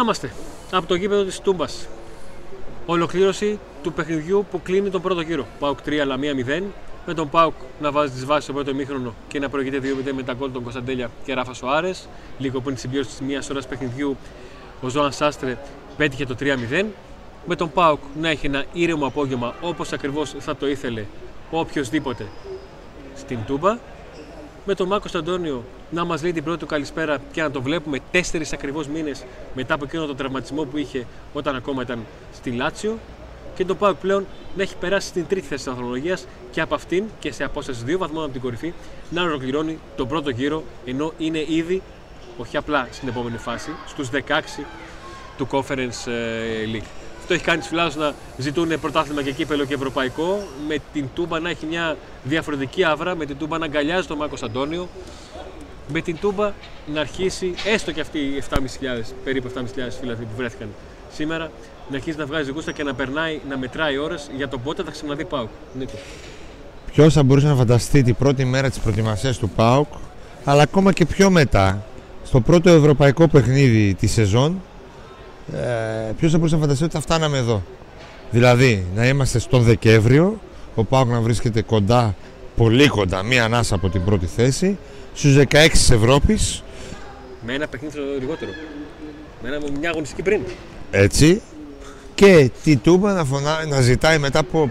Να είμαστε από το γήπεδο της Τούμπας. Ολοκλήρωση του παιχνιδιού που κλείνει τον πρώτο γύρο. Πάουκ 3, Λαμία 0. Με τον Πάουκ να βάζει τις βάσεις στο πρώτο ημίχρονο και να προηγείται 2-0 με τα γκολ των Κωνσταντέλια και Ράφα Σοάρες. Λίγο πριν τη συμπλήρωση της μίας ώρας παιχνιδιού, ο Ζωάν Σάστρε πέτυχε το 3-0. Με τον Πάουκ να έχει ένα ήρεμο απόγευμα όπως ακριβώς θα το ήθελε οποιοδήποτε στην Τούμπα. Με τον Μάκο Αντώνιο να μας λέει την πρώτη του καλησπέρα και να το βλέπουμε τέσσερις ακριβώς μήνες μετά από εκείνο τον τραυματισμό που είχε όταν ακόμα ήταν στη Λάτσιο. Και τον Πάουκ πλέον να έχει περάσει στην τρίτη θέση της ανθρωπολογία και από αυτήν και σε απόσταση δύο βαθμών από την κορυφή να ολοκληρώνει τον πρώτο γύρο ενώ είναι ήδη, όχι απλά στην επόμενη φάση, στους 16 του Conference ε, League. Αυτό έχει κάνει του φιλάδου να ζητούν πρωτάθλημα και κύπελο και ευρωπαϊκό. Με την Τούμπα να έχει μια διαφορετική άβρα, με την Τούμπα να αγκαλιάζει τον Μάκος Αντώνιο. Με την Τούμπα να αρχίσει, έστω και αυτοί οι 7.500, περίπου 7.500 φίλαθλοι που βρέθηκαν σήμερα, να αρχίσει να βγάζει γούστα και να περνάει, να μετράει ώρες για το πότε θα ξαναδεί Πάουκ. Νίκο. Ποιος θα μπορούσε να φανταστεί την πρώτη μέρα της προετοιμασίας του ΠΑΟΚ, αλλά ακόμα και πιο μετά, στο πρώτο ευρωπαϊκό παιχνίδι της σεζόν, ε, ποιος θα μπορούσε να φανταστεί ότι θα φτάναμε εδώ; Δηλαδή, να είμαστε στον Δεκέμβριο, ο ΠΑΟΚ να βρίσκεται κοντά, πολύ κοντά, μία ανάσα από την πρώτη θέση, στους 16 της Ευρώπης. Με ένα παιχνίδι λιγότερο. Με ένα, μια αγωνιστική πριν. Έτσι. Και τη Τούμπα να, φωνά, να ζητάει μετά από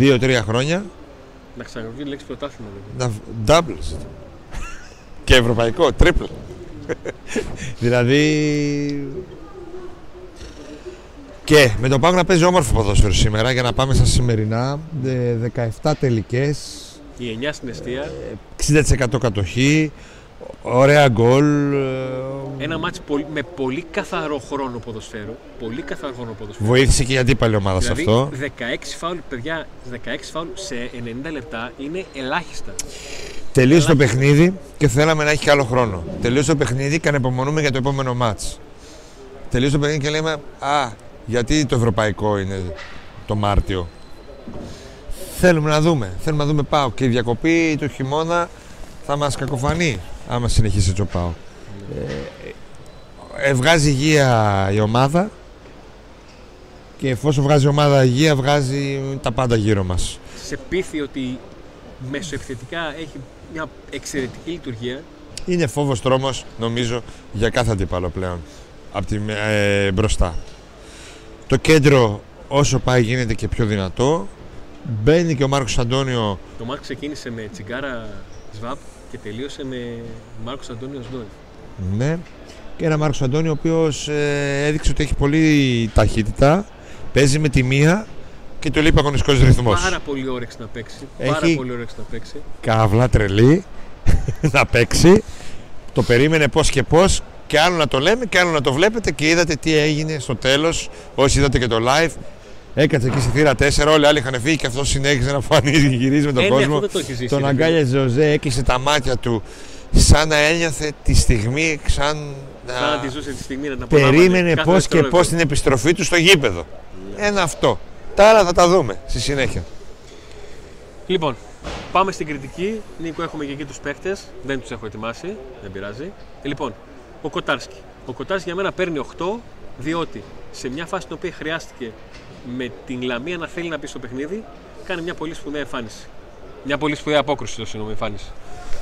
2-3 χρόνια Να ξαναβγεί η λέξη πρωτάθλημα. να doubles. και ευρωπαϊκό, triple. δηλαδή. Και με τον Πάο να παίζει όμορφο ποδόσφαιρο σήμερα για να πάμε στα σημερινά. ε, 17 τελικές, Η 9 στην αιστεία. 60% κατοχή, ωραία γκολ. ε, Ένα μάτς πολύ- με πολύ καθαρό χρόνο ποδοσφαίρου. Πολύ καθαρό χρόνο ποδοσφαίρου. Βοήθησε και η αντίπαλη ομάδα σε Δηλαδή, αυτό. 16 φάουλ, παιδιά, 16 φάουλ σε 90 λεπτά είναι ελάχιστα. Τελείωσε το παιχνίδι και θέλαμε να έχει και άλλο χρόνο. Τελείωσε το παιχνίδι και ανεπομονούμε για το επόμενο μάτς. Τελείωσε το παιχνίδι και λέμε Α, γιατί το ευρωπαϊκό είναι το Μάρτιο; Θέλουμε να δούμε. Θέλουμε να δούμε πάω. Και η διακοπή του χειμώνα θα μας κακοφανεί άμα συνεχίσει έτσι ο πάω. Ε, ε, βγάζει υγεία η ομάδα και εφόσον βγάζει η ομάδα υγεία βγάζει τα πάντα γύρω μας. Σε πείθει ότι μεσοεπιθετικά έχει μια εξαιρετική λειτουργία; Είναι φόβος τρόμος, νομίζω, για κάθε αντίπαλο πλέον. Από τη, ε, μπροστά. Το κέντρο, όσο πάει, γίνεται και πιο δυνατό. Μπαίνει και ο Μάρκος Αντώνιο. Το μάτς ξεκίνησε με τσιγκάρα σβάπ και τελείωσε με Μάρκος Αντώνιος Ντόι. Ναι. Και ένα Μάρκος Αντώνιο, ο οποίος ε, έδειξε ότι έχει πολύ ταχύτητα. Παίζει με τη μία και του λείπει αγωνιστικός ρυθμός. Πάρα πολύ όρεξη να παίξει. Πάρα Έχει- πολύ όρεξη να παίξει. Καύλα τρελή να παίξει. Το περίμενε πώς και πώς και άλλο να το λέμε και άλλο να το βλέπετε και είδατε τι έγινε στο τέλος όσοι είδατε και το live έκατσε εκεί στη θύρα 4 όλοι οι άλλοι είχαν φύγει και αυτός συνέχιζε να φανίζει γυρίζει με τον Ε, ναι, κόσμο αυτό δεν το έχει ζήσει. τον ρε αγκάλιαζε Ζωζέ έκλεισε τα μάτια του σαν να ένιωθε τη στιγμή σαν να Σαν να τη ζούσε τη στιγμή να την απολάμβανε περίμενε κάθε πώς και δευτερόλεπτο. πώς την επιστροφή του στο γήπεδο ένα αυτό τα άλλα θα τα δούμε στη συνέχεια Λοιπόν, πάμε στην κριτική. Νίκο, έχουμε και εκεί τους παίχτε. Δεν τους έχω ετοιμάσει, δεν πειράζει. Ε, Λοιπόν, ο Κοτάρσκι. Ο Κοτάρσκι για μένα παίρνει 8, διότι σε μια φάση την οποία χρειάστηκε με την Λαμία να θέλει να πει στο παιχνίδι, κάνει μια πολύ σπουδαία εμφάνιση. Μια πολύ σπουδαία απόκριση, το συγγνώμη, εμφάνιση.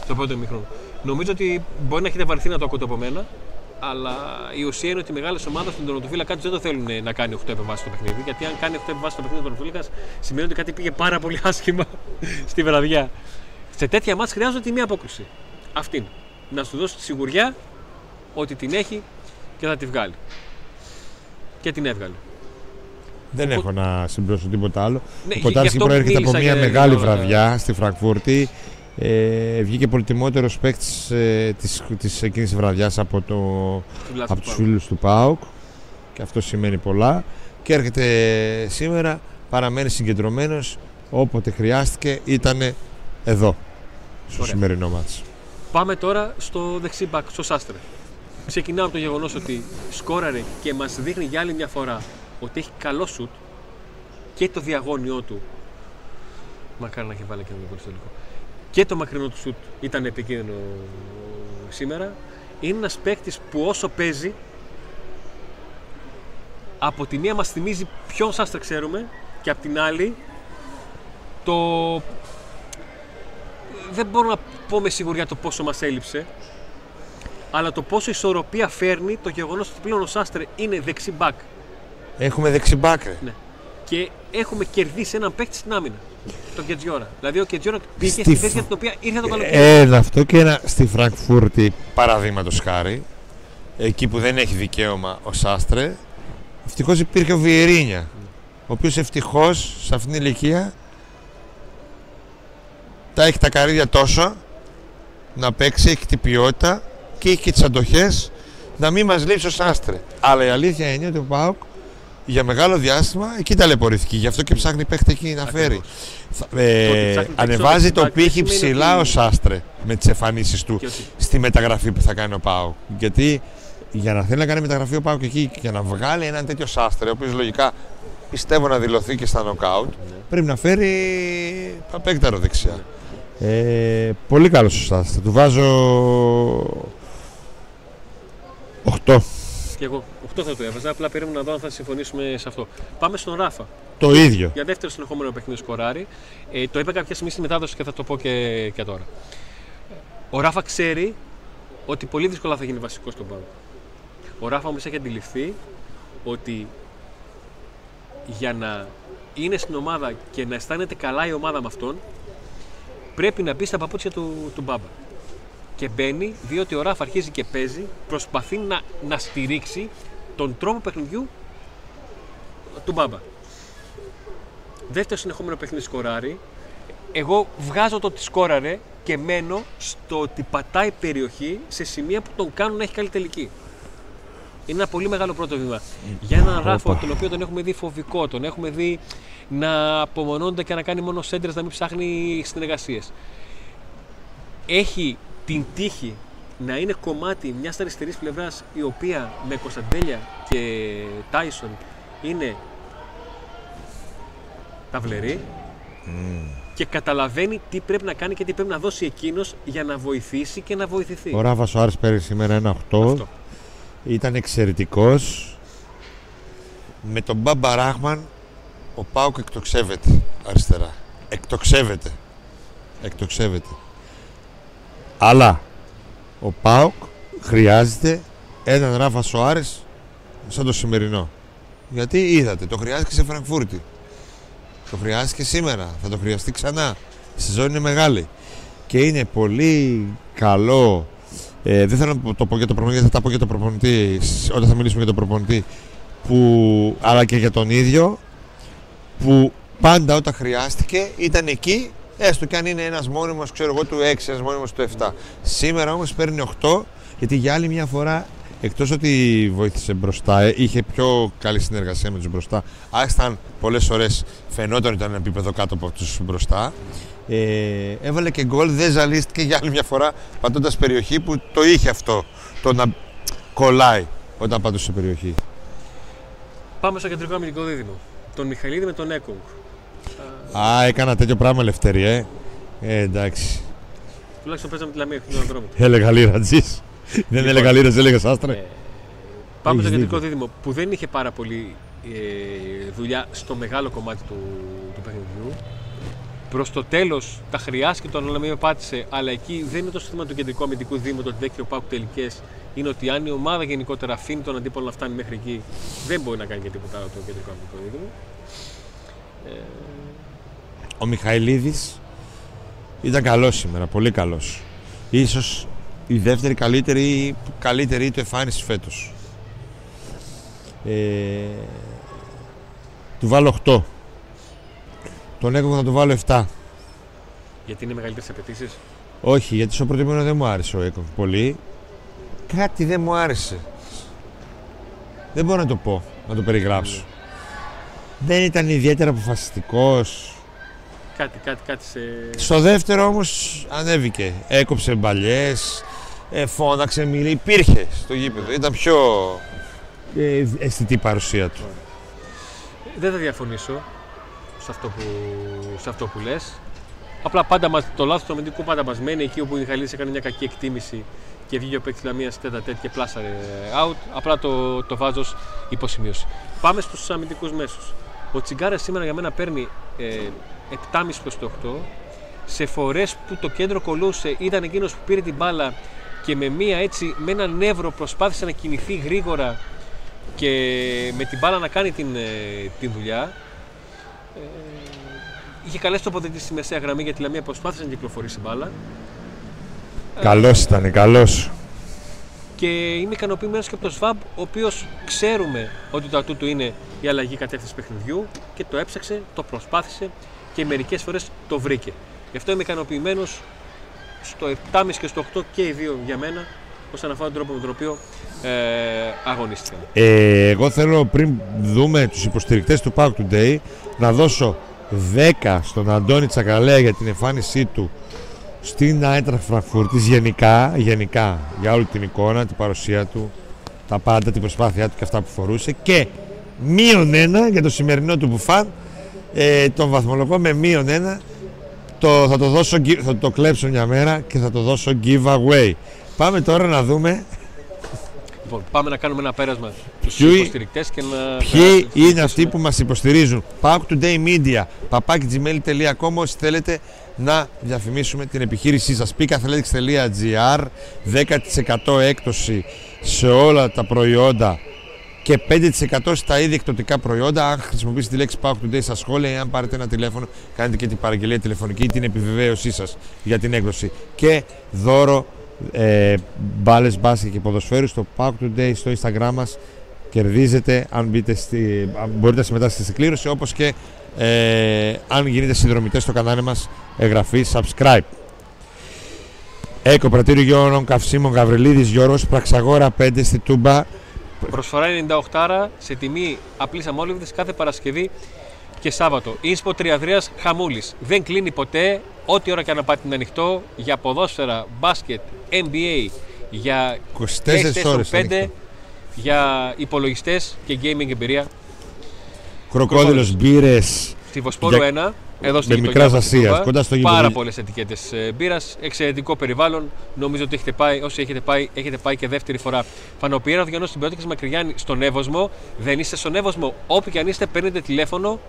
Το πρώτο ημίχρονο. Νομίζω ότι μπορεί να έχετε βαρεθεί να το ακούτε από μένα, αλλά η ουσία είναι ότι οι μεγάλες ομάδες στον τερματοφύλακα τους δεν το θέλουν να κάνει 8 επεμβάσεις στο παιχνίδι. Γιατί αν κάνει 8 επεμβάσεις στο παιχνίδι ο τερματοφύλακα, σημαίνει ότι κάτι πήγε πάρα πολύ άσχημα στη βραδιά. Σε τέτοια μάτια χρειάζεται τη μία απόκριση. Αυτήν. Να σου δώσει τη σιγουριά ότι την έχει και θα τη βγάλει. Και την έβγαλε. Δεν έχω να συμπληρώσω τίποτα άλλο. Ναι, ο γι' Κοτάρσκι αυτό προέρχεται από μίλησα μια για- μεγάλη για όλα τα- βραδιά στη Φραγκφούρτη. Ε, βγήκε πολυτιμότερος παίκτης ε, της, της εκείνης βραδιάς από, το, Του Βλάσου από του τους Πάου. φίλους του ΠΑΟΚ και αυτό σημαίνει πολλά και έρχεται σήμερα, παραμένει συγκεντρωμένος όποτε χρειάστηκε ήταν εδώ στο Ωραία. σημερινό μάτς. Πάμε τώρα στο δεξί μπακ, στο Σάστρε. Ξεκινάω από το γεγονός ότι σκόραρε και μας δείχνει για άλλη μια φορά ότι έχει καλό σουτ και το διαγώνιό του. Μακάρι να έχει βάλει και ένα γκολ στο τελικό. Και το μακρινό του σουτ ήταν επικίνδυνο σήμερα. Είναι ένας παίκτης που όσο παίζει από τη μία μας θυμίζει ποιον Σάστρε ξέρουμε και από την άλλη το... Δεν μπορώ να πω με σιγουριά το πόσο μας έλειψε αλλά το πόσο ισορροπία φέρνει το γεγονός ότι πλέον ο Σάστρε είναι δεξί μπακ. Έχουμε δεξιμπάκ. ρε. Ναι. Και έχουμε κερδίσει έναν παίκτη στην άμυνα. Τον Κετζιόρα. Δηλαδή ο Κετζιόρα πήγε Στη στη φ- θέση για την οποία ήρθε το καλοκαίρι. Ένα αυτό και ένα στη Φραγκφούρτη παραδείγματος χάρη. Εκεί που δεν έχει δικαίωμα ο Σάστρε. Ευτυχώς υπήρχε ο Βιερίνια. Ο οποίος ευτυχώς σε αυτήν την ηλικία τα έχει τα καρύδια τόσο να παίξει, έχει την ποιότητα και έχει και τι αντοχές να μην μας λείψει ο Σάστρε. Αλλά η αλήθεια είναι ότι ο Πάουκ για μεγάλο διάστημα εκεί ταλαιπωρήθηκε. Γι' αυτό και ψάχνει παίχτη εκεί να φέρει. Θα- Το ότι Ε, ψάχνει ανεβάζει το παίκτη πύχη σημαίνει ψηλά ότι- ο Σάστρε με τις εμφανίσεις του Και ότι στη μεταγραφή που θα κάνει ο Πάουκ. Γιατί για να θέλει να κάνει μεταγραφή ο Πάουκ εκεί και να βγάλει έναν τέτοιο Σάστρε, ο οποίος λογικά πιστεύω να δηλωθεί και στα νοκάουτ, πρέπει να φέρει παπέκταρο δεξιά. Ε, πολύ καλός ο Σάστρε. Του βάζω 8. Και εγώ 8 θα το έβαζα. Απλά περίμενα να δω αν θα συμφωνήσουμε σε αυτό. Πάμε στον Ράφα. Το ίδιο. Για δεύτερο συνεχόμενο παιχνίδι σκοράρει. Ε, το είπα κάποια στιγμή στη μετάδοση και θα το πω και, και τώρα. Ο Ράφα ξέρει ότι πολύ δύσκολα θα γίνει βασικός στον πάγκο. Ο Ράφα όμως έχει αντιληφθεί ότι για να είναι στην ομάδα και να αισθάνεται καλά η ομάδα με αυτόν, πρέπει να μπει στα παπούτσια του, του Μπάμπα. Και μπαίνει διότι ο Ράφα αρχίζει και παίζει, προσπαθεί να, να στηρίξει τον τρόπο παιχνιδιού του Μπάμπα. Δεύτερο συνεχόμενο παιχνίδι σκοράρει. Εγώ βγάζω το ότι σκόραρε και μένω στο ότι πατάει περιοχή σε σημεία που τον κάνουν να έχει καλή τελική. Είναι ένα πολύ μεγάλο πρώτο βήμα. Για έναν Ράφο, Όπα. τον οποίο τον έχουμε δει φοβικό, τον έχουμε δει να απομονώνεται και να κάνει μόνο σέντρες, να μην ψάχνει συνεργασίες. Έχει την τύχη να είναι κομμάτι μιας αριστερής πλευράς η οποία με Κωνσταντέλια και Τάισον είναι ταυλερή και καταλαβαίνει τι πρέπει να κάνει και τι πρέπει να δώσει εκείνος για να βοηθήσει και να βοηθηθεί. Ο Ράφα ο Άρης πέρυσι σήμερα ένα 8. Αυτό. Ήταν εξαιρετικός. Με τον Μπάμπα Ράχμαν ο Πάουκ εκτοξεύεται αριστερά. Εκτοξεύεται. Εκτοξεύεται. Αλλά ο Πάουκ χρειάζεται έναν Ράφα Σοάρες σαν το σημερινό. Γιατί είδατε, το χρειάζεται σε Φραγκφούρτη. Το χρειάζεται και σήμερα. Θα το χρειαστεί ξανά. Η σεζόν είναι μεγάλη. Και είναι πολύ καλό ε, δεν θέλω να το πω για το προπονητή, θα τα πω για το προπονητή σ- όταν θα μιλήσουμε για τον προπονητή. Που, αλλά και για τον ίδιο που πάντα όταν χρειάστηκε ήταν εκεί, έστω και αν είναι ένας μόνιμος, ξέρω εγώ, του 6, ένας μόνιμος του 7. Σήμερα όμως παίρνει 8, γιατί για άλλη μια φορά, εκτός ότι βοήθησε μπροστά, ε, είχε πιο καλή συνεργασία με τους μπροστά, άσταν πολλές ώρες φαινόταν ότι ήταν ένα επίπεδο κάτω από τους μπροστά, ε, έβαλε και γκολ, δεν ζαλίστηκε για άλλη μια φορά πατώντας περιοχή που το είχε αυτό, το να κολλάει όταν πατούσε σε περιοχή. Πάμε στο κεντρικό αμυντικό δίδυμο. Τον Μιχαηλίδη με τον Έκογκ. Α, έκανα τέτοιο πράγμα ελευθερία, ε. ε εντάξει. Τουλάχιστον παίζαμε τη Λαμία στον δρόμο του. Έλεγα λίρα τζις. Δεν Λοιπόν. έλεγα λίρα, έλεγα άστρα. Ε, Πάμε Έχεις στο κεντρικό δίκιο. δίδυμο που δεν είχε πάρα πολύ ε, δουλειά στο μεγάλο κομμάτι του, του παιχνιδιού. Προς το τέλος τα χρειάστηκε τον αλλά με πάτησε, αλλά εκεί δεν είναι το θέμα του κεντρικού αμυντικού δίδυμου, το ότι δέχεται ο Πάουκ τελικές. Είναι ότι αν η ομάδα γενικότερα αφήνει τον αντίπολο να φτάνει μέχρι εκεί, δεν μπορεί να κάνει και τίποτα άλλο το κεντρικό αμυντικό δίδυμο. Ο Μιχαηλίδης ήταν καλός σήμερα, πολύ καλός. Ίσως η δεύτερη καλύτερη, καλύτερη του εμφάνισης φέτος. Ε, του βάλω 8. Τον έκονα να του βάλω 7. Γιατί είναι μεγαλύτερες απαιτήσεις; Όχι, γιατί στο πρώτο μήνα δεν μου άρεσε ο Έκοκ πολύ. Κάτι δεν μου άρεσε. Δεν μπορώ να το πω, να το περιγράψω. Δεν ήταν ιδιαίτερα αποφασιστικός. Κάτι, κάτι, κάτι σε. Στο δεύτερο όμως ανέβηκε. Έκοψε μπαλιές, ε, φώναξε, μίλη. Υπήρχε στο γήπεδο. Ήταν πιο ε, αισθητή η παρουσία του. Δεν θα διαφωνήσω σε αυτό που, σε αυτό που λες. Απλά πάντα μας, το λάθος του αμυντικού πάντα μας μένει εκεί όπου η Γαλλία έκανε μια κακή εκτίμηση και βγήκε ο παίκτης Λαμίας τέτα τέτ και πλάσαρε out. Απλά το, το βάζω ως υποσημείωση. Πάμε στους αμυντικούς μέσους. Ο Τσιγκάρας σήμερα για μένα παίρνει ε, 7,5 προς το 8 σε φορές που το κέντρο κολούσε ήταν εκείνος που πήρε την μπάλα και με μία έτσι, με ένα νεύρο προσπάθησε να κινηθεί γρήγορα και με την μπάλα να κάνει την, ε, την δουλειά. Ε, είχε καλέ τοποθετήσει στη μεσαία γραμμή γιατί η Λαμία προσπάθησε να κυκλοφορήσει μπάλα. Καλός ήταν, καλός. Και είμαι ικανοποιημένος και από τον Σβάμπ, ο οποίος ξέρουμε ότι το ατού του είναι η αλλαγή κατεύθυνσης παιχνιδιού και το έψαξε, το προσπάθησε και μερικές φορές το βρήκε. Γι' αυτό είμαι ικανοποιημένος στο 7,5 και στο 8 και οι δύο για μένα όσον αφορά τον τρόπο με τον οποίο ε, αγωνίστηκαν. Ε, εγώ θέλω πριν δούμε τους υποστηρικτές του Park Today να δώσω 10 στον Αντώνη Τσακαλέα για την εμφάνισή του στην Άιτρα Φραγκφούρτης γενικά, γενικά για όλη την εικόνα, την παρουσία του, τα πάντα, την προσπάθειά του και αυτά που φορούσε και μείον ένα για το σημερινό του μπουφάν ε, τον βαθμολογώ με μείον ένα το, θα το δώσω, θα το κλέψω μια μέρα και θα το δώσω giveaway. Πάμε τώρα να δούμε Λοιπόν, πάμε να κάνουμε ένα πέρασμα στους υποστηρικτές και να... Ποιοι είναι αυτοί που μας υποστηρίζουν. Pack Today Media, papakgmail.com όσοι θέλετε να διαφημίσουμε την επιχείρησή σας. peakathletics.gr 10% έκπτωση σε όλα τα προϊόντα και 5% στα ήδη εκπτωτικά προϊόντα. Αν χρησιμοποιήσετε τη λέξη Pack Today στα σχόλια ή αν πάρετε ένα τηλέφωνο, κάνετε και την παραγγελία τηλεφωνική ή την επιβεβαίωσή σας για την έκδοση. Και δώρο ε, μπάλες μπάσκετ και ποδοσφαίρου στο Pack Today στο Instagram μας κερδίζετε αν, μπείτε στη, αν μπορείτε να συμμετάσχετε στην κλήρωση όπως και ε, αν γίνετε συνδρομητές στο κανάλι μας εγγραφή subscribe Έκο πρατήριο Γιώργων Καυσίμων Γαβριλίδης Γιώργος Πραξαγόρα 5 στη Τούμπα Προσφορά 98 σε τιμή απλής αμόλυβδης κάθε Παρασκευή και Σάββατο. Ίσπο Τριαδρίας Χαμούλης. Δεν κλείνει ποτέ, ό,τι ώρα και να πάτε είναι ανοιχτό για ποδόσφαιρα, μπάσκετ, NBA, για 24 ώρες 5, για υπολογιστές και gaming εμπειρία. Κροκόδιλος, μπύρες. Στη Βοσπόρου για... 1, εδώ στην Μικράς Ασίας, κοντά στο γήπεδο. Πάρα πολλές ετικέτες μπύρας. Εξαιρετικό περιβάλλον. Νομίζω ότι έχετε πάει, όσοι έχετε πάει, έχετε πάει και δεύτερη φορά. Φανοπιέρα Διονό στην ποιότητα Μακρυγιάννη στον Εύωσμο. Δεν είστε στον Εύωσμο. Όπου και αν είστε, παίρνετε τηλέφωνο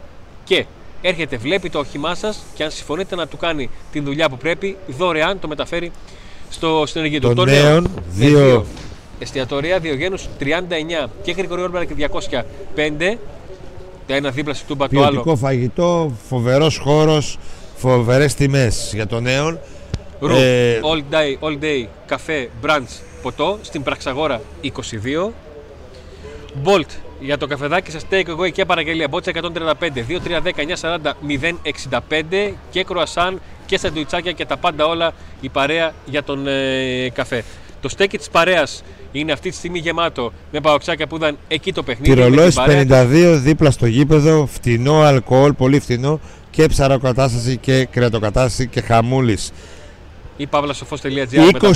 και έρχεται, βλέπει το όχημά σας και αν συμφωνείτε να του κάνει την δουλειά που πρέπει, δωρεάν το μεταφέρει στο, στην ενεργή του. Το νέο, δύο. Εστιατορία Διογένους 39 και Γρηγορή Όρμπαρα και 205. Το ένα δίπλα στη Τούμπα, το άλλο. φαγητό, φοβερός χώρος, φοβερές τιμές για το νέο. Ε... All day, all day, καφέ, brunch, ποτό στην Πραξαγόρα 22. Bolt για το καφεδάκι σας take away και παραγγελία μπότσα 135 2310 940 065 και κρουασάν και σαντουιτσάκια και τα πάντα όλα η παρέα για τον ε, καφέ. Το στέκι της παρέας είναι αυτή τη στιγμή γεμάτο με παοξάκια που ήταν εκεί το παιχνίδι. Τυρολόης 52 δίπλα στο γήπεδο, φτηνό αλκοόλ, πολύ φτηνό και ψαροκατάσταση και κρεατοκατάσταση και χαμούλης. Ή παύλασοφός.gr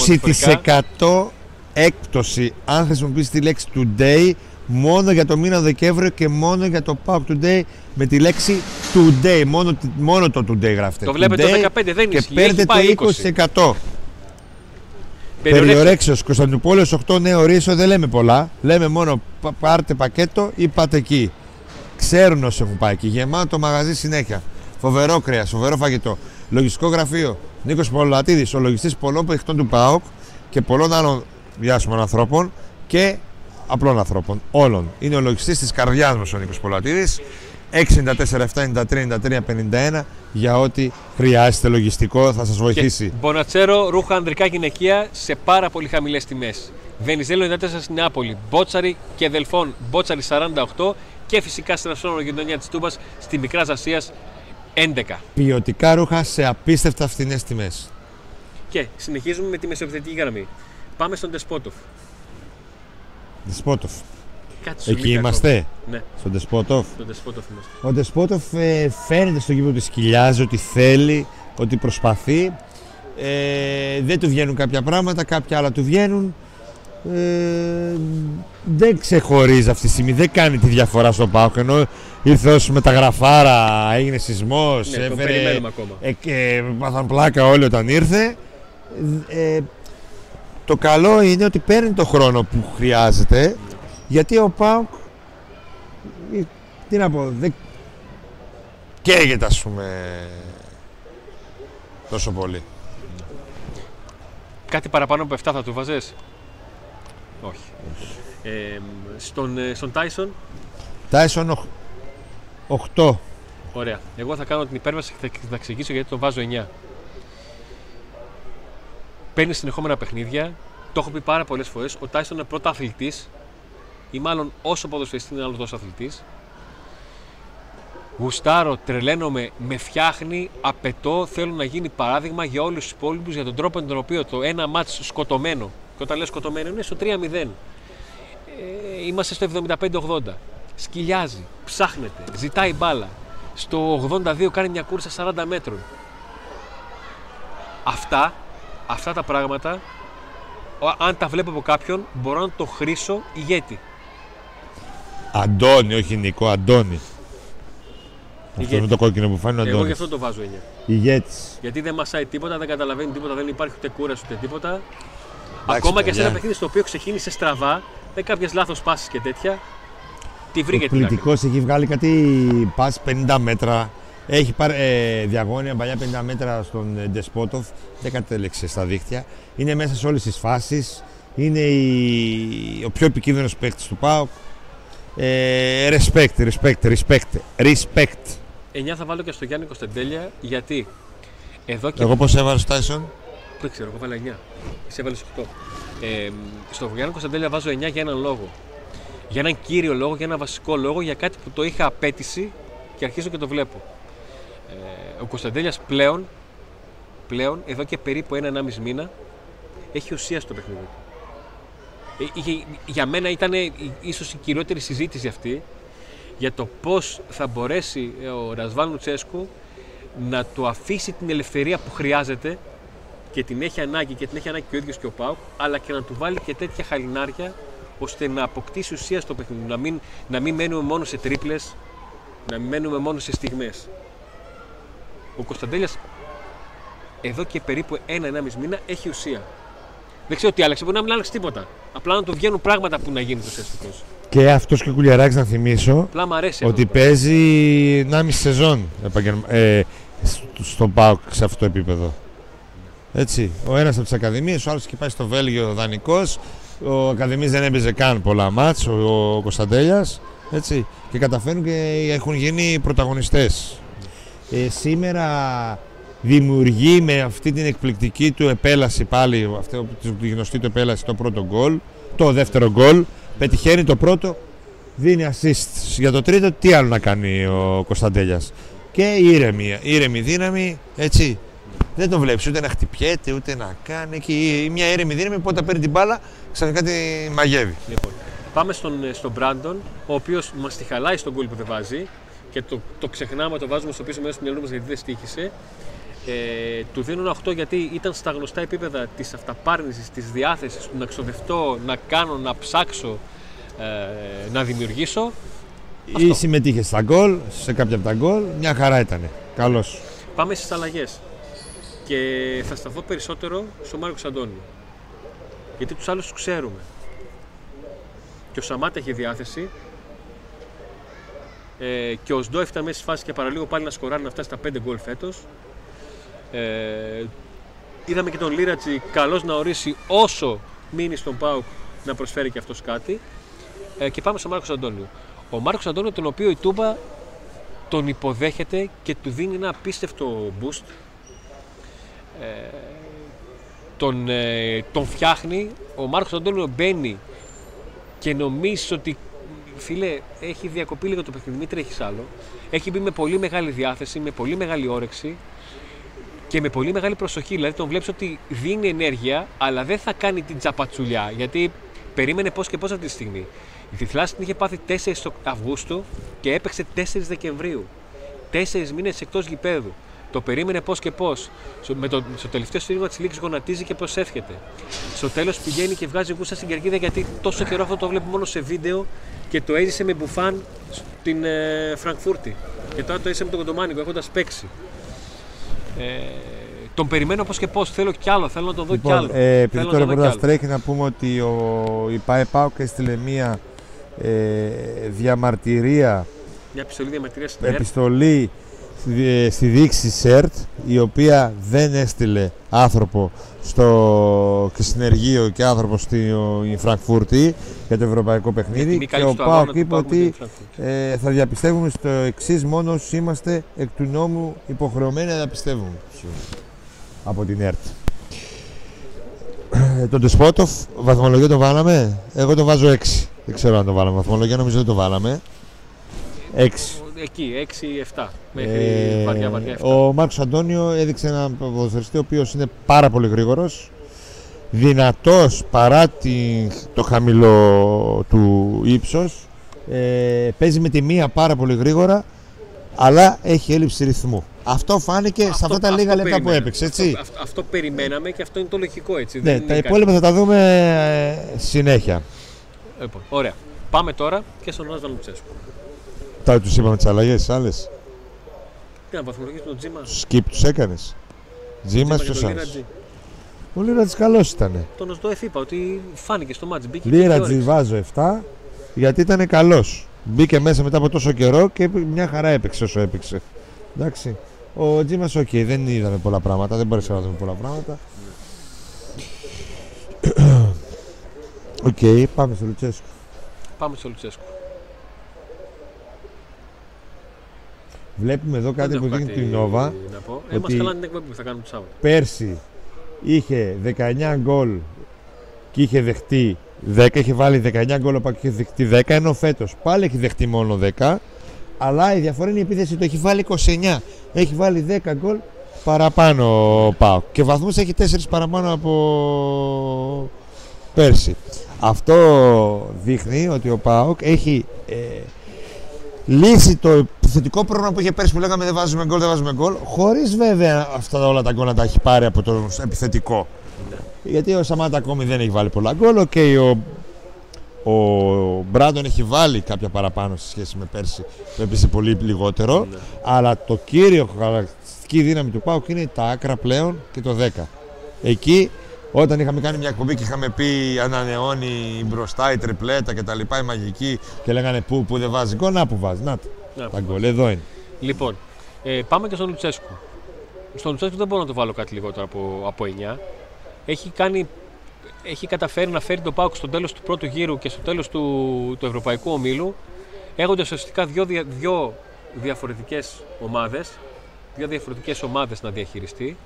20% έκπτωση αν χρησιμοποιήσει τη λέξη today μόνο για το μήνα Δεκέμβριο και μόνο για το Pack Today με τη λέξη Today. Μόνο, μόνο το Today γράφετε. Το βλέπετε το 15, δεν και παίρνετε το 20%. Περιορέξεως Κωνσταντινούπολεως 8 νέο ρίσο δεν λέμε πολλά. Λέμε μόνο πάρτε πακέτο ή πάτε εκεί. Ξέρουν όσοι έχουν πάει εκεί. Γεμάτο μαγαζί συνέχεια. Φοβερό κρέας, φοβερό φαγητό. Λογιστικό γραφείο Νίκος Πολατίδης, ο λογιστής πολλών παιχτών του ΠΑΟΚ και πολλών άλλων διάσημων ανθρώπων και απλών ανθρώπων, όλων. Είναι ο λογιστής της καρδιάς μας ο Νίκος Πολατίδης. 694-793-93-51 για ό,τι χρειάζεται λογιστικό θα σας βοηθήσει. Και Μπονατσέρο, ρούχα ανδρικά γυναικεία σε πάρα πολύ χαμηλές τιμές. Βενιζέλο 94 στην Νεάπολη, Μπότσαρη και Δελφών, Μπότσαρη 48 και φυσικά στην Ασόνο γειτονιά της Τούμπας στη Μικράς Ασίας 11. Ποιοτικά ρούχα σε απίστευτα φθηνές τιμές. Και συνεχίζουμε με τη μεσοεπιθετική γραμμή. Πάμε στον Τεσπότοφ. Δεσπότοφ. Εκεί είμαστε; Ναι. Στον Δεσπότοφ. Στον Δεσπότοφ είμαστε. Ο Δεσπότοφ ε, φαίνεται στο γήπεδο ότι σκυλιάζει, ότι θέλει, ότι προσπαθεί. Ε, δεν του βγαίνουν κάποια πράγματα, κάποια άλλα του βγαίνουν. Ε, δεν ξεχωρίζει αυτή τη στιγμή, δεν κάνει τη διαφορά στο Πάοκ. Ενώ ήρθε ως μεταγραφάρα, έγινε σεισμός, Ναι, τον έφερε. περιμένουμε ακόμα. Ε, και μάθαν πλάκα όλοι όταν ήρθε. Ε, το καλό είναι ότι παίρνει το χρόνο που χρειάζεται γιατί ο Πάοκ ε, τι να πω δεν καίγεται ας πούμε τόσο πολύ. Κάτι παραπάνω από 7 θα του βάζες; Όχι. Ε, στον, ε, στον Tyson, Τάισον 8. ωραία. Εγώ θα κάνω την υπέρβαση και θα, θα εξηγήσω γιατί τον βάζω 9. Παίρνει συνεχόμενα παιχνίδια. Το έχω πει πάρα πολλές φορές. Ο Tyson είναι πρώτα αθλητής, ή μάλλον όσο ποδοσφαιριστή είναι άλλος τόσο αθλητής. Γουστάρω, τρελαίνομαι, με φτιάχνει, απαιτώ, θέλω να γίνει παράδειγμα για όλους τους υπόλοιπους για τον τρόπο με τον οποίο το ένα μάτς σκοτωμένο, και όταν λέω σκοτωμένο είναι στο 3-0. Ε, είμαστε στο 75-80. Σκυλιάζει, ψάχνεται, ζητάει μπάλα. Στο 82 κάνει μια κούρσα 40 μέτρων. Αυτά, αυτά τα πράγματα, ο- αν τα βλέπω από κάποιον, μπορώ να το χρήσω ηγέτη. Αντώνη, όχι Νικό, Αντώνη. Αυτό Ηγέτης. είναι το κόκκινο που φάνει ο Εγώ γι' Αντώνης. αυτό το βάζω 9. Ηγέτης. Γιατί δεν μασάει τίποτα, δεν καταλαβαίνει τίποτα, δεν υπάρχει ούτε κούραση ούτε τίποτα. Εντάξει, Ακόμα και σε παιδιά. ένα παιχνίδι στο οποίο ξεκίνησε στραβά, με κάποιες λάθος πάσει και τέτοια, τη βρήκε την άκρη. Εκπληκτικό, έχει βγάλει κάτι πας 50 μέτρα. Έχει πάρει ε, διαγώνια παλιά 50 μέτρα στον ε, Ντεσπότοφ. Δεν κατέληξε στα δίχτυα. Είναι μέσα σε όλες τις φάσεις. Είναι η- ο πιο επικίνδυνος παίκτης του ΠΑΟΚ. Ε, respect, respect, respect, respect. 9 θα βάλω και στο Γιάννη Κωνσταντέλια, γιατί εδώ και. Εγώ πώς έβαλες στο Τάισον. Δεν ξέρω, εγώ βάλα 9. Εσύ έβαλες 8. Ε, στο Γιάννη Κωνσταντέλια βάζω 9 για έναν λόγο. Για έναν κύριο λόγο, για έναν βασικό λόγο, για κάτι που το είχα απέτηση και αρχίζω και το βλέπω. Ε, ο Κωνσταντέλιας πλέον, πλέον, εδώ και περίπου ένα-ενάμιση μήνα, έχει ουσία στο παιχνίδι του. Ε, είχε- για μένα ήταν ίσως η κυριότερη συζήτηση αυτή για το πώς θα μπορέσει ε, ο Ρασβάν Λουτσέσκου να του αφήσει την ελευθερία που χρειάζεται και την έχει ανάγκη και την έχει ανάγκη και ο ίδιος και ο Πάουκ, αλλά και να του βάλει και τέτοια χαλινάρια ώστε να αποκτήσει ουσία στο παιχνίδι. Να μην, να μην μένουμε μόνο σε τρίπλες, να μην μένουμε μόνο σε στιγμές. Ο Κωνσταντέλιας εδώ και περίπου ένα-ενάμιση μήνα έχει ουσία. Δεν ξέρω τι άλλαξε, μπορεί να μην άλλαξε τίποτα. Απλά να του βγαίνουν πράγματα που να γίνει ουσιαστικό. Και αυτός και ο Κουλιαράκης να θυμίσω Απλά μου αρέσει ότι αυτό. το παίζει 1,5 σεζόν επαγγελμα- ε, στο- στον ΠΑΟΚ σε αυτό το επίπεδο. Έτσι. Ο ένας από τις Ακαδημίες, ο άλλος και πάει στο Βέλγιο δανεικός. Ο Ακαδημής δεν έπαιζε καν πολλά μάτς, ο, ο Κωνσταντέλιας. Έτσι. Και καταφέρνουν και έχουν γίνει πρωταγωνιστές. Ε, σήμερα δημιουργεί με αυτή την εκπληκτική του επέλαση πάλι, αυτή τη γνωστή του επέλαση, το πρώτο γκολ, το δεύτερο γκολ, πετυχαίνει το πρώτο, δίνει assist για το τρίτο, τι άλλο να κάνει ο Κωνσταντέλιας; Και ήρεμη, ήρεμη δύναμη, έτσι. Δεν τον βλέπεις ούτε να χτυπιέται, ούτε να κάνει. Και μια ήρεμη δύναμη που όταν παίρνει την μπάλα, ξαφνικά τη μαγεύει. Λοιπόν, πάμε στον, ε, στον Μπράντον, ο οποίος μας τη χαλάει στον γκολ που δεν βάζει και το, το ξεχνάμε, το βάζουμε στο πίσω μέρος του μυαλού μας γιατί δεν στοίχησε. Ε, του δίνω ένα 8 γιατί ήταν στα γνωστά επίπεδα της αυταπάρνησης, της διάθεσης του να ξοδευτώ, να κάνω, να ψάξω, ε, να δημιουργήσω. Ή συμμετείχε στα γκολ, σε κάποια από τα γκολ, μια χαρά ήταν. Καλός. Πάμε στις αλλαγές. Και θα σταθώ περισσότερο στον Μάρκος Αντώνιο. Γιατί τους άλλους τους ξέρουμε. Και ο Σαμάτα έχει διάθεση. Ε, και ο Σντό έφτανε μέσα στη φάση και παραλίγο πάλι να σκοράρει να φτάσει στα 5 γκολ φέτος. Ε, είδαμε και τον Λίρατζι καλός να ορίσει όσο μείνει στον Πάουκ να προσφέρει και αυτός κάτι. Ε, και πάμε στον Μάρκος Αντώνιο. Ο Μάρκος Αντώνιο, τον οποίο η Τούμπα τον υποδέχεται και του δίνει ένα απίστευτο boost. Ε, τον, ε, τον φτιάχνει. Ο Μάρκος Αντώνιο μπαίνει και νομίζει ότι φίλε έχει διακοπεί λίγο το παιχνίδι, μην τρέχεις άλλο. Έχει μπει με πολύ μεγάλη διάθεση, με πολύ μεγάλη όρεξη και με πολύ μεγάλη προσοχή. Δηλαδή τον βλέπεις ότι δίνει ενέργεια, αλλά δεν θα κάνει την τσαπατσουλιά. Γιατί περίμενε πώς και πώς αυτή τη στιγμή. Η Τυθλάση την είχε πάθει 4 Αυγούστου και έπαιξε 4 Δεκεμβρίου. Τέσσερις μήνες εκτός γηπέδου. Το περίμενε πώς και πώς. Με το, στο τελευταίο σφύριγμα της λήξης γονατίζει και προσεύχεται. Στο τέλος πηγαίνει και βγάζει γούστα στην κερκίδα γιατί τόσο καιρό αυτό το βλέπει μόνο σε βίντεο και το έζησε με μπουφάν στην ε, Φραγκφούρτη. Και τώρα το έζησε με τον Κοντομάνικο έχοντας παίξει. Ε, τον περιμένω πώς και πώς. Θέλω κι άλλο, θέλω να τον δω λοιπόν, κι άλλο. Ε, επειδή τώρα πρώτα τρέχει να πούμε ότι ο, η ΠΑΕ ΠΑΟΚ έστειλε μία ε, διαμαρτυρία. Μια επιστολή διαμαρτυρίας στην επιστολή στη, στη διοίκηση ΣΕΡΤ η οποία δεν έστειλε άνθρωπο στο συνεργείο και άνθρωπος στη Φραγκφούρτη για το ευρωπαϊκό παιχνίδι και ο Πάοκ είπε ότι ε, θα διαπιστεύουμε στο εξής μόνος όσοι είμαστε εκ του νόμου υποχρεωμένοι να διαπιστεύουμε από την ΕΡΤ. Ε, τον Τεσπότοφ, βαθμολογία το βάλαμε; Εγώ το βάζω 6. Δεν ξέρω αν το βάλαμε. Βαθμολογία νομίζω δεν το βάλαμε. 6. Εκεί, 6-7. Μέχρι ε, βαριά, βαριά 7. Ο Μάρκος Αντώνιο έδειξε έναν ποδοσφαιριστή ο οποίος είναι πάρα πολύ γρήγορος. Δυνατός παρά την, το χαμηλό του ύψος. Ε, παίζει με τη μία πάρα πολύ γρήγορα αλλά έχει έλλειψη ρυθμού. Αυτό φάνηκε αυτό, σε αυτά τα λίγα λεπτά που έπαιξε. Έτσι. Αυτό, αυτό, περιμέναμε και αυτό είναι το λογικό. Έτσι. Ναι, τα υπόλοιπα θα τα δούμε ε, συνέχεια. Λοιπόν, ωραία. Πάμε τώρα και στον Ραζβάν Λουτσέσκου. Τώρα τους είπαμε τις αλλαγές, τις άλλες. Τι να βαθμολογήσουμε τον Τζίμα. Skip τους έκανες. Τζίμα ποιο άλλο. Ο Λύρατζης καλός ήταν. Τον Οσντόεφ είπα ότι φάνηκε στο ματς. Λύρατζη βάζω 7 γιατί ήταν καλός. Μπήκε μέσα μετά από τόσο καιρό και μια χαρά έπαιξε όσο έπαιξε. Εντάξει. Ο Τζίμας, ok, okay, δεν είδαμε πολλά πράγματα, δεν μπορέσαμε να δούμε πολλά πράγματα. Ok, okay, πάμε στο Λουτσέσκο. Πάμε στο Λουτσέσκο. Βλέπουμε εδώ κάτι που δείχνει την Νόβα. Ε, ότι καλά την εκπομπή που θα κάνουμε το Σάββατο. Πέρσι είχε 19 γκολ και είχε δεχτεί 10, είχε βάλει 19 γκολ και είχε δεχτεί 10, ενώ φέτος πάλι έχει δεχτεί μόνο 10. Αλλά η διαφορά είναι η επίθεση του έχει βάλει 29. Έχει βάλει 10 γκολ παραπάνω ο Πάο. Και βαθμού έχει 4 παραπάνω από πέρσι. Αυτό δείχνει ότι ο Πάοκ έχει ε, λύσει το θετικό πρόγραμμα που είχε πέρσι που λέγαμε δεν βάζουμε γκολ, δεν βάζουμε γκολ, χωρίς βέβαια αυτά όλα τα γκολ να τα έχει πάρει από το επιθετικό. Ναι. Γιατί ο Σαμάτα ακόμη δεν έχει βάλει πολλά γκολ. Okay, ο, ο Μπράντον έχει βάλει κάποια παραπάνω σε σχέση με πέρσι που έπαιζε πολύ λιγότερο. Ναι. Αλλά το κύριο χαρακτηριστική δύναμη του Πάουκ είναι τα άκρα πλέον και το 10. Εκεί όταν είχαμε κάνει μια εκπομπή και είχαμε πει ανανεώνει μπροστά η τριπλέτα και τα λοιπά, η μαγική και λέγανε πού, πού δεν βάζει γκολ, να που βάζει. Να τα γκολ, εδώ είναι. Λοιπόν, ε, πάμε και στον Λουτσέσκου. Στον Λουτσέσκου δεν μπορώ να το βάλω κάτι λιγότερο από, από 9 έχει, κάνει, έχει καταφέρει να φέρει τον Πάουκ στο τέλος του πρώτου γύρου και στο τέλος του, του Ευρωπαϊκού Ομίλου έχοντας ουσιαστικά δύο, δύο διαφορετικές ομάδες δύο διαφορετικές ομάδες να διαχειριστεί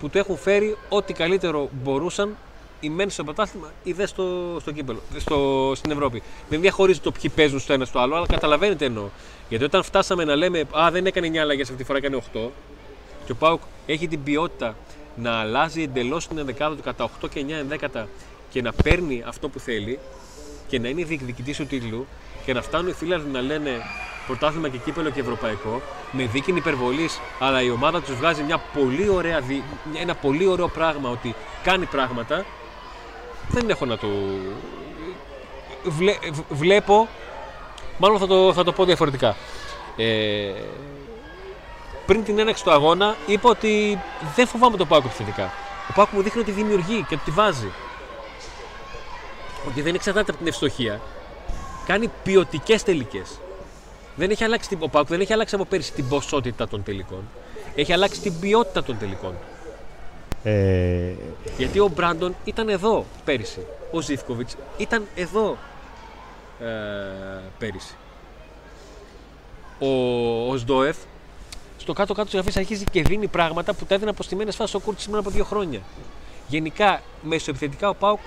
που του έχουν φέρει ό,τι καλύτερο μπορούσαν οι μένει στο πρωτάθλημα ή δε στο, στο κύπελο, στο, στην Ευρώπη. Δεν διαχωρίζει το ποιοι παίζουν στο ένα στο άλλο, αλλά καταλαβαίνετε εννοώ. Γιατί όταν φτάσαμε να λέμε Α, δεν έκανε 9 αλλαγές αυτή τη φορά, έκανε 8. Και ο Πάουκ έχει την ποιότητα να αλλάζει εντελώς την ενδεκάδα του κατά 8 και 9 ενδέκατα και να παίρνει αυτό που θέλει και να είναι διεκδικητής του τίτλου και να φτάνουν οι φίλοι να λένε πρωτάθλημα και κύπελο και ευρωπαϊκό με δίκη υπερβολή, αλλά η ομάδα τους βγάζει μια πολύ ωραία, ένα πολύ ωραίο πράγμα ότι κάνει πράγματα. Δεν έχω να το. Βλέ... Βλέπω. Μάλλον θα το, θα το πω διαφορετικά. Ε, πριν την έναξη του αγώνα, είπα ότι δεν φοβάμαι τον ΠΑΟΚ επιθετικά. Ο ΠΑΟΚ μου δείχνει ότι δημιουργεί και ότι τη βάζει. Ότι δεν εξαρτάται από την ευστοχία. Κάνει ποιοτικές τελικές. Δεν έχει αλλάξει, ο ΠΑΟΚ δεν έχει αλλάξει από πέρυσι την ποσότητα των τελικών. Έχει αλλάξει την ποιότητα των τελικών. Ε... Γιατί ο Μπράντον ήταν εδώ πέρυσι. Ο Ζίβκοβιτς ήταν εδώ ε, πέρυσι. Ο, ο Σντόεφ στο κάτω-κάτω της γραφής αρχίζει και δίνει πράγματα που τα έδινε αποστημένες φάσεις ο Κούρτη σήμερα από δύο χρόνια. Γενικά, μεσοεπιθετικά ο Πάουκ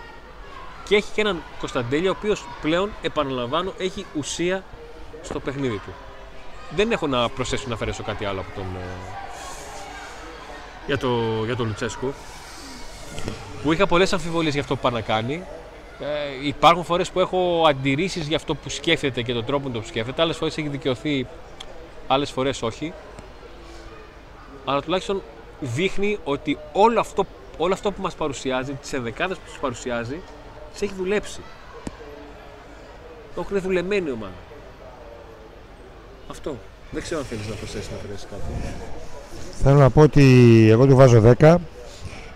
και έχει και έναν Κωνσταντέλια ο οποίος πλέον, επαναλαμβάνω, έχει ουσία στο παιχνίδι του. Δεν έχω να προσθέσω να αφαιρέσω κάτι άλλο από τον. Ε, για το, για τον Λουτσέσκου. Που είχα πολλές αμφιβολίες για αυτό που πάει να κάνει. Ε, υπάρχουν φορές που έχω αντιρρήσεις για αυτό που σκέφτεται και τον τρόπο που το σκέφτεται. Άλλες φορές έχει δικαιωθεί, άλλες φορές όχι. αλλά τουλάχιστον δείχνει ότι όλο αυτό, όλο αυτό που μας παρουσιάζει, τις ενδεκάδες που τους παρουσιάζει, τις έχει δουλέψει. Το έχουν δουλεμένη η ομάδα. Αυτό. Δεν ξέρω αν θέλεις να προσθέσεις να φέρεις κάτι. Θέλω να πω ότι εγώ του βάζω 10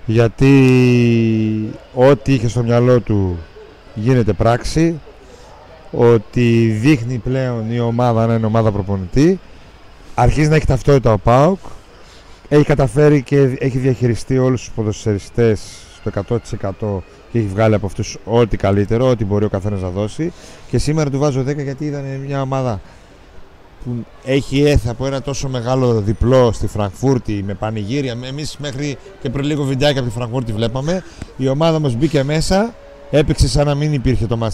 γιατί ό,τι είχε στο μυαλό του γίνεται πράξη ότι δείχνει πλέον η ομάδα να είναι ομάδα προπονητή αρχίζει να έχει ταυτότητα ο ΠΑΟΚ έχει καταφέρει και έχει διαχειριστεί όλους τους ποδοσφαιριστές στο 100% και έχει βγάλει από αυτούς ό,τι καλύτερο, ό,τι μπορεί ο καθένας να δώσει και σήμερα του βάζω 10 γιατί ήταν μια ομάδα που έχει έρθει από ένα τόσο μεγάλο διπλό στη Φραγκφούρτη με πανηγύρια. Εμείς μέχρι και πριν λίγο βιντεάκι από τη Φραγκφούρτη βλέπαμε. Η ομάδα μας μπήκε μέσα, έπαιξε σαν να μην υπήρχε το μα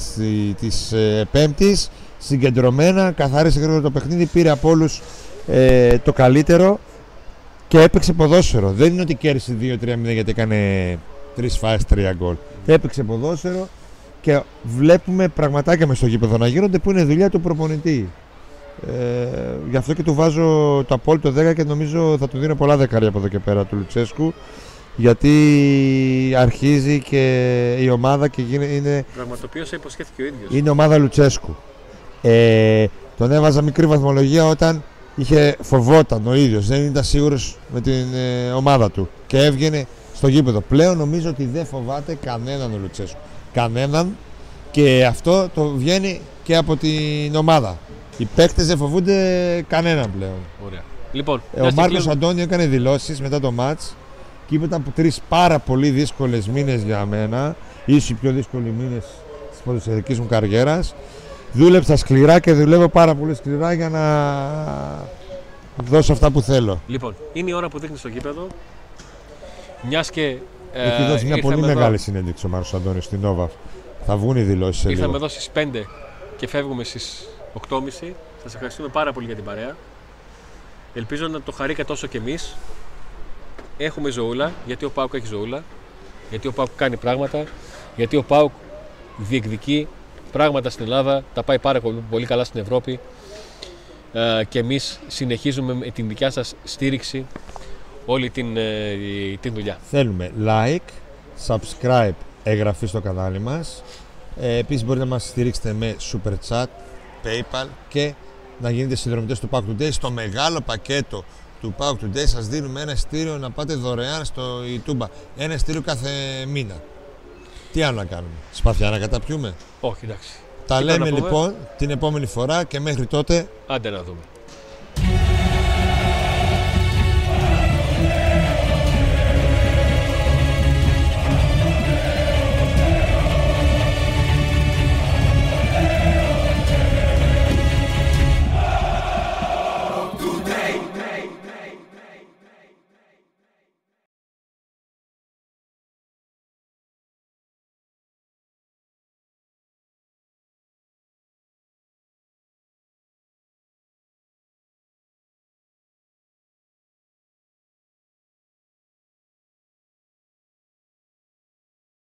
τη ε, Πέμπτης. Συγκεντρωμένα, καθάρισε γρήγορα το παιχνίδι, πήρε από όλους ε, το καλύτερο και έπαιξε ποδόσφαιρο. Δεν είναι ότι κέρδισε 2-3-0 γιατί έκανε τρεις φάσεις, τρία γκολ. Έπαιξε ποδόσφαιρο και βλέπουμε πραγματάκια μες στο γήπεδο να γίνονται που είναι δουλειά του προπονητή. Ε, γι' αυτό και του βάζω το απόλυτο 10 και νομίζω θα του δίνω πολλά δεκάρια από εδώ και πέρα του Λουτσέσκου γιατί αρχίζει και η ομάδα και είναι... Πραγματοποιώσα υποσχέθηκε ο ίδιος. Είναι ομάδα Λουτσέσκου. Ε, τον έβαζα μικρή βαθμολογία όταν είχε φοβόταν ο ίδιος, δεν ήταν σίγουρος με την ε, ομάδα του και έβγαινε στο γήπεδο. Πλέον νομίζω ότι δεν φοβάται κανέναν ο Λουτσέσκου. Κανέναν και αυτό το βγαίνει και από την ομάδα. Οι παίκτες δεν φοβούνται κανέναν πλέον. Ωραία. Λοιπόν, ε, ο Μάρκος Αντώνιο έκανε δηλώσεις μετά το ματ και είπε ήταν τρεις πάρα πολύ δύσκολες μήνες για μένα. ίσως οι πιο δύσκολοι μήνες της ποδοσφαιρικής μου καριέρας. Δούλεψα σκληρά και δουλεύω πάρα πολύ σκληρά για να δώσω αυτά που θέλω. Λοιπόν, είναι η ώρα που δείχνεις στο γήπεδο. Μιας και. Ε, Έχει δώσει μια πολύ εδώ... μεγάλη συνέντευξη ο Μάρκος Αντώνιο στην Νόβα. Θα βγουν οι δηλώσεις. Ήρθαμε εδώ στις 5 και φεύγουμε στις 8.30. Σας ευχαριστούμε πάρα πολύ για την παρέα. Ελπίζω να το χαρήκατε τόσο κι εμείς. Έχουμε ζωούλα, γιατί ο Πάουκ έχει ζωούλα; Γιατί ο Πάουκ κάνει πράγματα; Γιατί ο Πάουκ διεκδικεί πράγματα στην Ελλάδα; Τα πάει πάρα πολύ καλά στην Ευρώπη. Ε, και εμείς συνεχίζουμε με την δικιά σας στήριξη όλη την, ε, την δουλειά. Θέλουμε like, subscribe, εγγραφή στο κανάλι μας. Ε, επίσης μπορείτε να μας στηρίξετε με super chat, PayPal και να γίνετε συνδρομητές του Pack Today. Στο μεγάλο πακέτο του Pack Today σας δίνουμε ένα στήριο να πάτε δωρεάν στο YouTube. Ένα στήριο κάθε μήνα. Τι άλλο να κάνουμε, σπαθιά να καταπιούμε; Όχι, εντάξει. Τα λέμε λοιπόν την επόμενη φορά και μέχρι τότε. Άντε να δούμε.